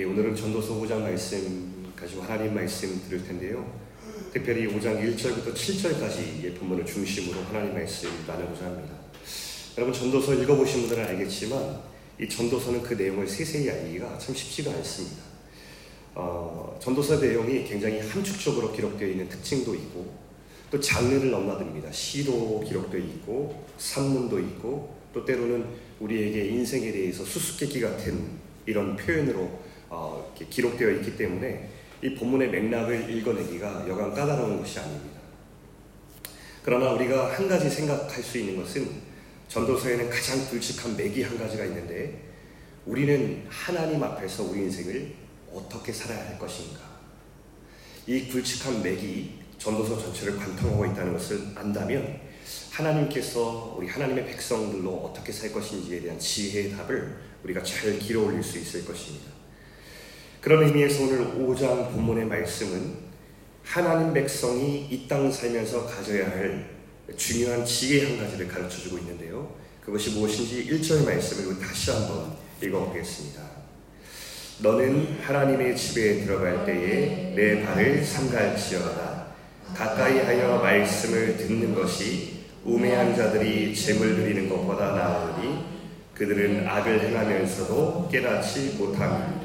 예, 오늘은 전도서 5장 말씀 가지고 하나님 말씀 들을 텐데요. 특별히 5장 1절부터 7절까지의 본문을 중심으로 하나님 말씀 나누고자 합니다. 여러분 전도서 읽어보신 분들은 알겠지만 이 전도서는 그 내용을 세세히 알기가 참 쉽지가 않습니다. 어, 전도서 내용이 굉장히 함축적으로 기록되어 있는 특징도 있고 또 장르를 넘나듭니다. 시로 기록되어 있고 산문도 있고 또 때로는 우리에게 인생에 대해서 수수께끼 같은 이런 표현으로 어, 기록되어 있기 때문에 이 본문의 맥락을 읽어내기가 여간 까다로운 것이 아닙니다. 그러나 우리가 한 가지 생각할 수 있는 것은 전도서에는 가장 굵직한 맥이 한 가지가 있는데 우리는 하나님 앞에서 우리 인생을 어떻게 살아야 할 것인가. 이 굵직한 맥이 전도서 전체를 관통하고 있다는 것을 안다면 하나님께서 우리 하나님의 백성들로 어떻게 살 것인지에 대한 지혜의 답을 우리가 잘 길어 올릴 수 있을 것입니다. 그런 의미에서 오늘 5장 본문의 말씀은 하나님 백성이 이 땅 살면서 가져야 할 중요한 지혜 한 가지를 가르쳐 주고 있는데요. 그것이 무엇인지 1절 말씀을 다시 한번 읽어보겠습니다. 너는 하나님의 집에 들어갈 때에 내 발을 삼갈지어다. 가까이 하여 말씀을 듣는 것이 우매한 자들이 재물 드리는 것보다 나으니 그들은 악을 행하면서도 깨닫지 못합니다.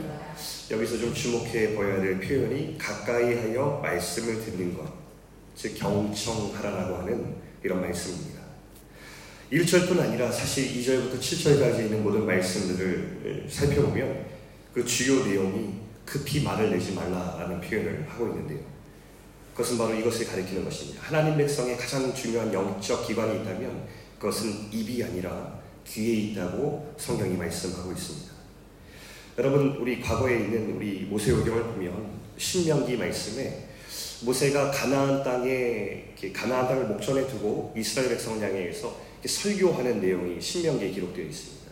여기서 좀 주목해 보여야 될 표현이 가까이 하여 말씀을 듣는 것, 즉 경청하라라고 하는 이런 말씀입니다. 1절뿐 아니라 사실 2절부터 7절까지 있는 모든 말씀들을 살펴보면 그 주요 내용이 급히 말을 내지 말라라는 표현을 하고 있는데요. 그것은 바로 이것을 가리키는 것입니다. 하나님 백성의 가장 중요한 영적 기관이 있다면 그것은 입이 아니라 귀에 있다고 성경이 말씀하고 있습니다. 여러분 우리 과거에 있는 우리 모세오경을 보면 신명기 말씀에 모세가 가나안 땅에 가나안 땅을 목전에 두고 이스라엘 백성을 향해서 설교하는 내용이 신명기에 기록되어 있습니다.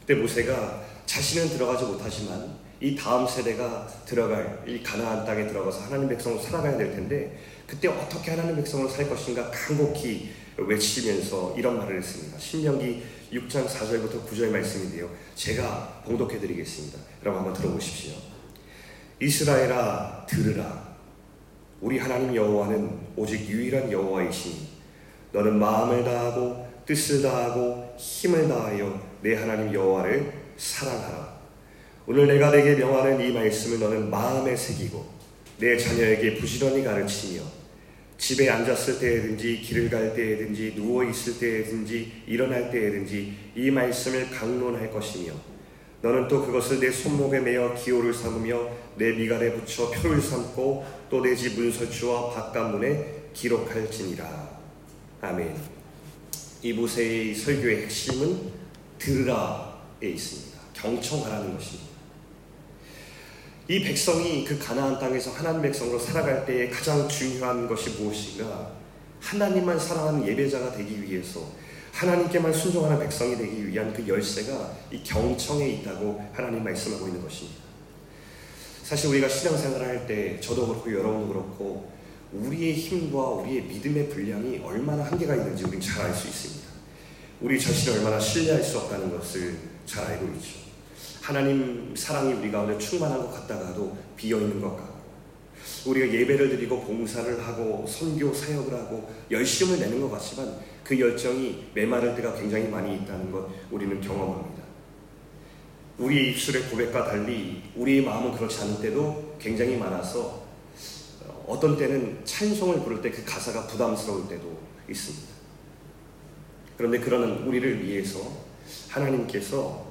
그때 모세가 자신은 들어가지 못하지만 이 다음 세대가 들어갈 이 가나안 땅에 들어가서 하나님 백성으로 살아가야 될 텐데 그때 어떻게 하나님 백성으로 살 것인가 간곡히 외치면서 이런 말을 했습니다. 신명기 6장 4절부터 9절 말씀인데요. 제가 봉독해 드리겠습니다. 여러분 한번 들어보십시오. 이스라엘아 들으라. 우리 하나님 여호와는 오직 유일한 여호와이시니 너는 마음을 다하고 뜻을 다하고 힘을 다하여 내 하나님 여호와를 사랑하라. 오늘 내가 내게 명하는 이 말씀을 너는 마음에 새기고 내 자녀에게 부지런히 가르치며 집에 앉았을 때든지 길을 갈 때든지 누워 있을 때든지 일어날 때든지 이 말씀을 강론할 것이며 너는 또 그것을 내 손목에 매어 기호를 삼으며 내 미간에 붙여 표를 삼고 또 내 집 문설주와 바깥문에 기록할지니라. 아멘. 이 모세의 설교의 핵심은 들으라에 있습니다. 경청하라는 것입니다. 이 백성이 그 가나안 땅에서 하나님 백성으로 살아갈 때에 가장 중요한 것이 무엇인가? 하나님만 사랑하는 예배자가 되기 위해서 하나님께만 순종하는 백성이 되기 위한 그 열쇠가 이 경청에 있다고 하나님 말씀하고 있는 것입니다. 사실 우리가 신앙생활을 할 때 저도 그렇고 여러분도 그렇고 우리의 힘과 우리의 믿음의 분량이 얼마나 한계가 있는지 우리는 잘 알 수 있습니다. 우리 자신을 얼마나 신뢰할 수 없다는 것을 잘 알고 있죠. 하나님 사랑이 우리 가운데 충만한 것 같다가도 비어 있는 것 같고 우리가 예배를 드리고 봉사를 하고 선교 사역을 하고 열심을 내는 것 같지만 그 열정이 메마를 때가 굉장히 많이 있다는 것 우리는 경험합니다. 우리의 입술의 고백과 달리 우리의 마음은 그렇지 않을 때도 굉장히 많아서 어떤 때는 찬송을 부를 때 그 가사가 부담스러울 때도 있습니다. 그런데 그러는 우리를 위해서 하나님께서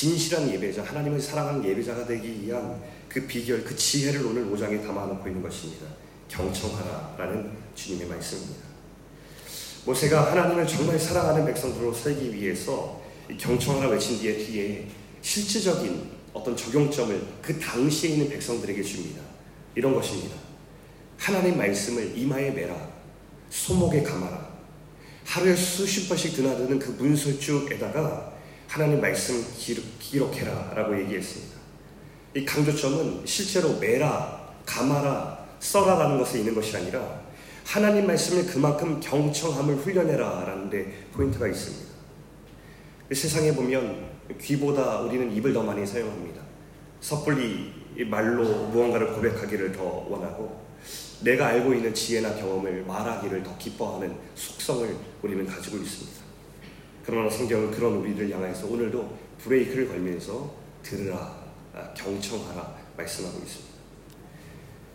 진실한 예배자, 하나님을 사랑하는 예배자가 되기 위한 그 비결, 그 지혜를 오늘 5장에 담아놓고 있는 것입니다. 경청하라라는 주님의 말씀입니다. 모세가 하나님을 정말 사랑하는 백성들로 살기 위해서 경청하라 외친 뒤에 뒤에 실질적인 어떤 적용점을 그 당시에 있는 백성들에게 줍니다. 이런 것입니다. 하나님 말씀을 이마에 매라, 손목에 감아라. 하루에 수십 번씩 드나드는 그 문설주에다가 하나님 말씀 기록, 해라 라고 얘기했습니다. 이 강조점은 실제로 매라, 감아라, 써라라는 것에 있는 것이 아니라 하나님 말씀을 그만큼 경청함을 훈련해라 라는 데 포인트가 있습니다. 세상에 보면 귀보다 우리는 입을 더 많이 사용합니다. 섣불리 말로 무언가를 고백하기를 더 원하고 내가 알고 있는 지혜나 경험을 말하기를 더 기뻐하는 속성을 우리는 가지고 있습니다. 그러나 성경은 그런 우리를 향해서 오늘도 브레이크를 걸면서 들으라, 아, 경청하라 말씀하고 있습니다.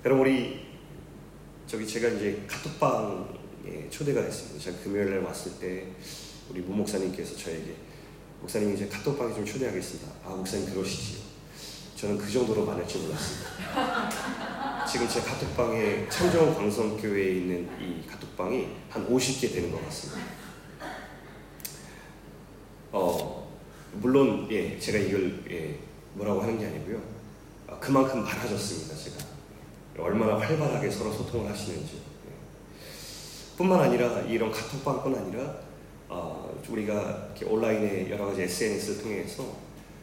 여러분 우리 저기 제가 이제 카톡방에 초대가 됐습니다. 제가 금요일 날 왔을 때 우리 무 목사님께서 저에게 목사님 이제 카톡방에 좀 초대하겠습니다. 아 목사님 그러시지요. 저는 그 정도로 많을 줄 몰랐습니다. 지금 제 카톡방에 참정 광성교회에 있는 이 카톡방이 한 50개 되는 것 같습니다. 어, 물론 예, 제가 이걸 예, 뭐라고 하는 게 아니고요. 아, 그만큼 많아졌습니다. 제가 얼마나 활발하게 서로 소통을 하시는지. 예. 뿐만 아니라 이런 카톡방뿐 아니라 어, 우리가 온라인의 여러 가지 SNS를 통해서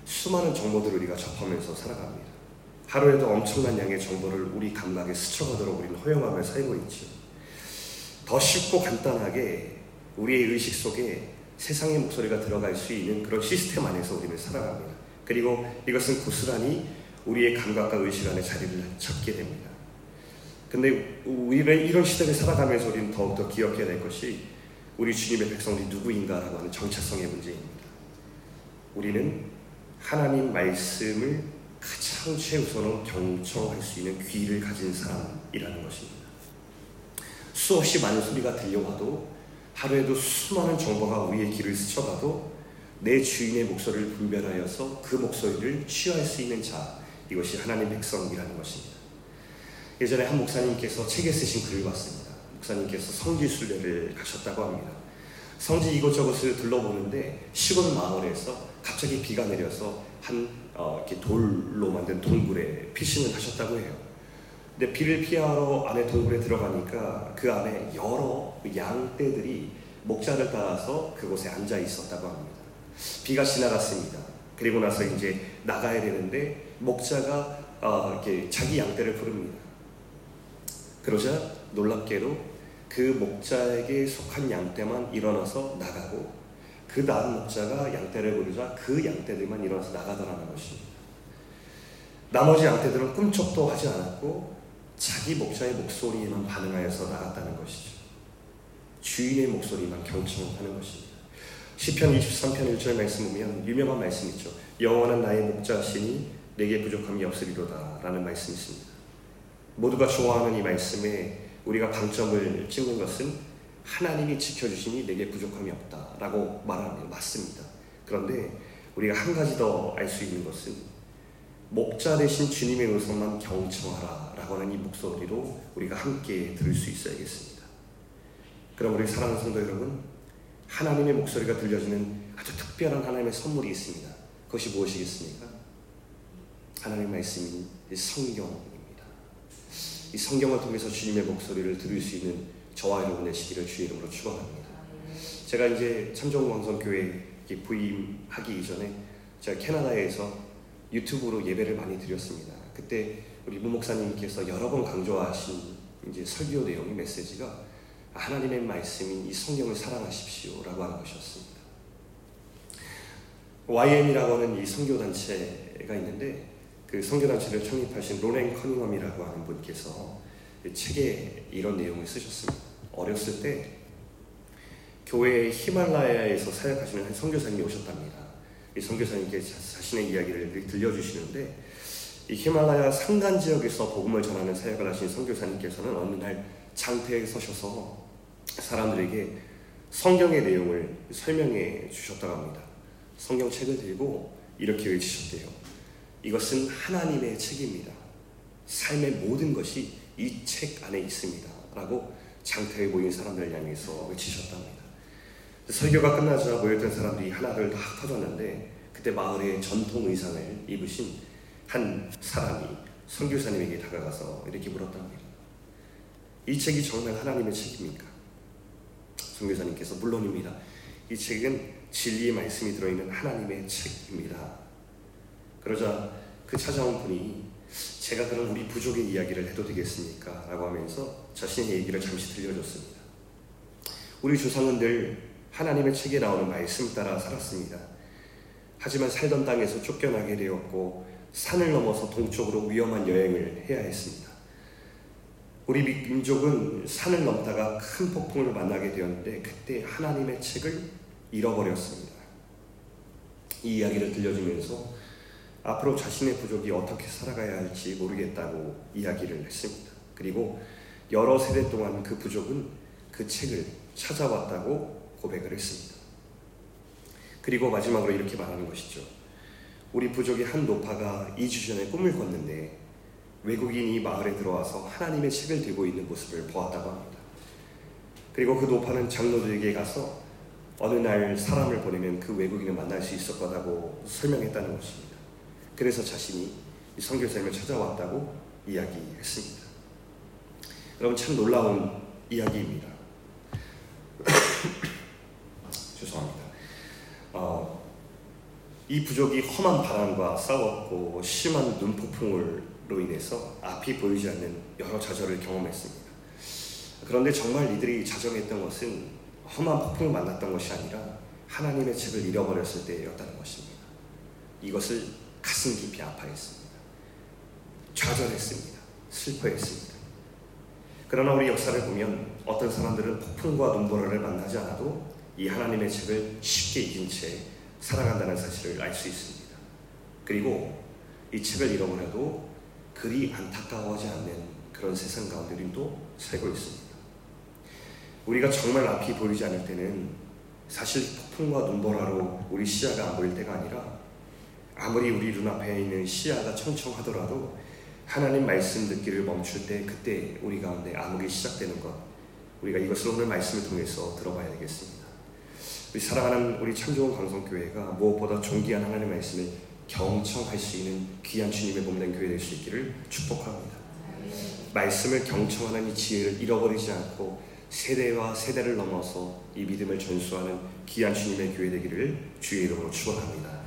수많은 정보들을 우리가 접하면서 살아갑니다. 하루에도 엄청난 양의 정보를 우리 감각에 스쳐가도록 우리는 허용하며 살고 있죠. 더 쉽고 간단하게 우리의 의식 속에 세상의 목소리가 들어갈 수 있는 그런 시스템 안에서 우리는 살아갑니다. 그리고 이것은 고스란히 우리의 감각과 의식 안에 자리를 잡게 됩니다. 근데 우리가 이런 시대를 살아가면서 우리는 더욱더 기억해야 될 것이 우리 주님의 백성들이 누구인가라고 하는 정체성의 문제입니다. 우리는 하나님 말씀을 가장 최우선으로 경청할 수 있는 귀를 가진 사람이라는 것입니다. 수없이 많은 소리가 들려와도 하루에도 수많은 정보가 우리의 귀를 스쳐가도 내 주인의 목소리를 분별하여서 그 목소리를 취할 수 있는 자 이것이 하나님 백성이라는 것입니다. 예전에 한 목사님께서 책에 쓰신 글을 봤습니다. 목사님께서 성지 순례를 가셨다고 합니다. 성지 이곳저곳을 둘러보는데 시골 마을에서 갑자기 비가 내려서 한 어, 이렇게 돌로 만든 동굴에 피신을 하셨다고 해요. 근데 비를 피하러 안에 동굴에 들어가니까 그 안에 여러 양떼들이 목자를 따라서 그곳에 앉아 있었다고 합니다. 비가 지나갔습니다. 그리고 나서 이제 나가야 되는데 목자가 어, 이렇게 자기 양떼를 부릅니다. 그러자 놀랍게도 그 목자에게 속한 양떼만 일어나서 나가고 그 다음 목자가 양떼를 부르자 그 양떼들만 일어나서 나가더라는 것입니다. 나머지 양떼들은 꿈쩍도 하지 않았고 자기 목자의 목소리에만 반응하여서 나갔다는 것이죠. 주인의 목소리만 경청하는 것입니다. 시편 23편 1절 말씀 보면 유명한 말씀 있죠. 영원한 나의 목자시니 내게 부족함이 없으리로다 라는 말씀이 있습니다. 모두가 좋아하는 이 말씀에 우리가 방점을 찍는 것은 하나님이 지켜주시니 내게 부족함이 없다 라고 말하는 맞습니다. 그런데 우리가 한 가지 더 알 수 있는 것은 목자 대신 주님의 음성만 경청하라 하는 이 목소리로 우리가 함께 들을 수 있어야겠습니다. 그럼 우리 사랑하는 성도 여러분, 하나님의 목소리가 들려주는 아주 특별한 하나님의 선물이 있습니다. 그것이 무엇이겠습니까? 하나님의 말씀인 성경, 이 성경을 통해서 주님의 목소리를 들을 수 있는 저와 여러분 되시기를 주의 이름으로 축원합니다. 제가 이제 참정광성교회 부임하기 이전에 제가 캐나다에서 유튜브로 예배를 많이 드렸습니다. 그때 우리 무 목사님께서 여러 번 강조하신 이제 설교 내용의 메시지가 하나님의 말씀인 이 성경을 사랑하십시오라고 하는 것이었습니다. YM이라고 하는 이 선교 단체가 있는데 그 성교단체를 창립하신 로렌 커닝엄이라고 하는 분께서 책에 이런 내용을 쓰셨습니다. 어렸을 때 교회 히말라야에서 사역하시는 한 선교사님이 오셨답니다. 이 선교사님께 자신의 이야기를 들려주시는데 이 히말라야 산간 지역에서 복음을 전하는 사역을 하신 선교사님께서는 어느 날 장태에 서셔서 사람들에게 성경의 내용을 설명해 주셨다고 합니다. 성경책을 들고 이렇게 외치셨대요. 이것은 하나님의 책입니다. 삶의 모든 것이 이 책 안에 있습니다. 라고 장태에 모인 사람들을 향해서 외치셨답니다. 설교가 끝나자 모였던 사람들이 하나를 다 터졌는데 그때 마을의 전통 의상을 입으신 한 사람이 선교사님에게 다가가서 이렇게 물었답니다. 이 책이 정말 하나님의 책입니까? 선교사님께서 물론입니다. 이 책은 진리의 말씀이 들어있는 하나님의 책입니다. 그러자 그 찾아온 분이 제가 그럼 우리 부족의 이야기를 해도 되겠습니까? 라고 하면서 자신의 얘기를 잠시 들려줬습니다. 우리 조상은 늘 하나님의 책에 나오는 말씀 따라 살았습니다. 하지만 살던 땅에서 쫓겨나게 되었고 산을 넘어서 동쪽으로 위험한 여행을 해야 했습니다. 우리 민족은 산을 넘다가 큰 폭풍을 만나게 되었는데 그때 하나님의 책을 잃어버렸습니다. 이 이야기를 들려주면서 앞으로 자신의 부족이 어떻게 살아가야 할지 모르겠다고 이야기를 했습니다. 그리고 여러 세대 동안 그 부족은 그 책을 찾아왔다고 고백을 했습니다. 그리고 마지막으로 이렇게 말하는 것이죠. 우리 부족의 한 노파가 2주 전에 꿈을 꿨는데 외국인이 마을에 들어와서 하나님의 책을 들고 있는 모습을 보았다고 합니다. 그리고 그 노파는 장로들에게 가서 어느 날 사람을 보내면 그 외국인을 만날 수 있을 거라고 설명했다는 것입니다. 그래서 자신이 선교사님을 찾아왔다고 이야기했습니다. 여러분 참 놀라운 이야기입니다. 죄송합니다. 어, 이 부족이 험한 바람과 싸웠고 심한 눈폭풍으로 인해서 앞이 보이지 않는 여러 좌절을 경험했습니다. 그런데 정말 이들이 자정했던 것은 험한 폭풍을 만났던 것이 아니라 하나님의 책을 잃어버렸을 때였다는 것입니다. 이것을 가슴 깊이 아파했습니다. 좌절했습니다. 슬퍼했습니다. 그러나 우리 역사를 보면 어떤 사람들은 폭풍과 눈보라를 만나지 않아도 이 하나님의 책을 쉽게 잊은 채 살아간다는 사실을 알 수 있습니다. 그리고 이 책을 잃어버려도 그리 안타까워하지 않는 그런 세상 가운데 우리도 살고 있습니다. 우리가 정말 앞이 보이지 않을 때는 사실 폭풍과 눈보라로 우리 시야가 안 보일 때가 아니라 아무리 우리 눈앞에 있는 시야가 청청하더라도 하나님 말씀 듣기를 멈출 때 그때 우리 가운데 암흑이 시작되는 것 우리가 이것을 오늘 말씀을 통해서 들어봐야 되겠습니다. 우리 사랑하는 우리 참 좋은 강성교회가 무엇보다 존귀한 하나님 말씀을 경청할 수 있는 귀한 주님의 몸된 교회 될 수 있기를 축복합니다. 말씀을 경청하는 이 지혜를 잃어버리지 않고 세대와 세대를 넘어서 이 믿음을 전수하는 귀한 주님의 교회 되기를 주의 이름으로 축원합니다.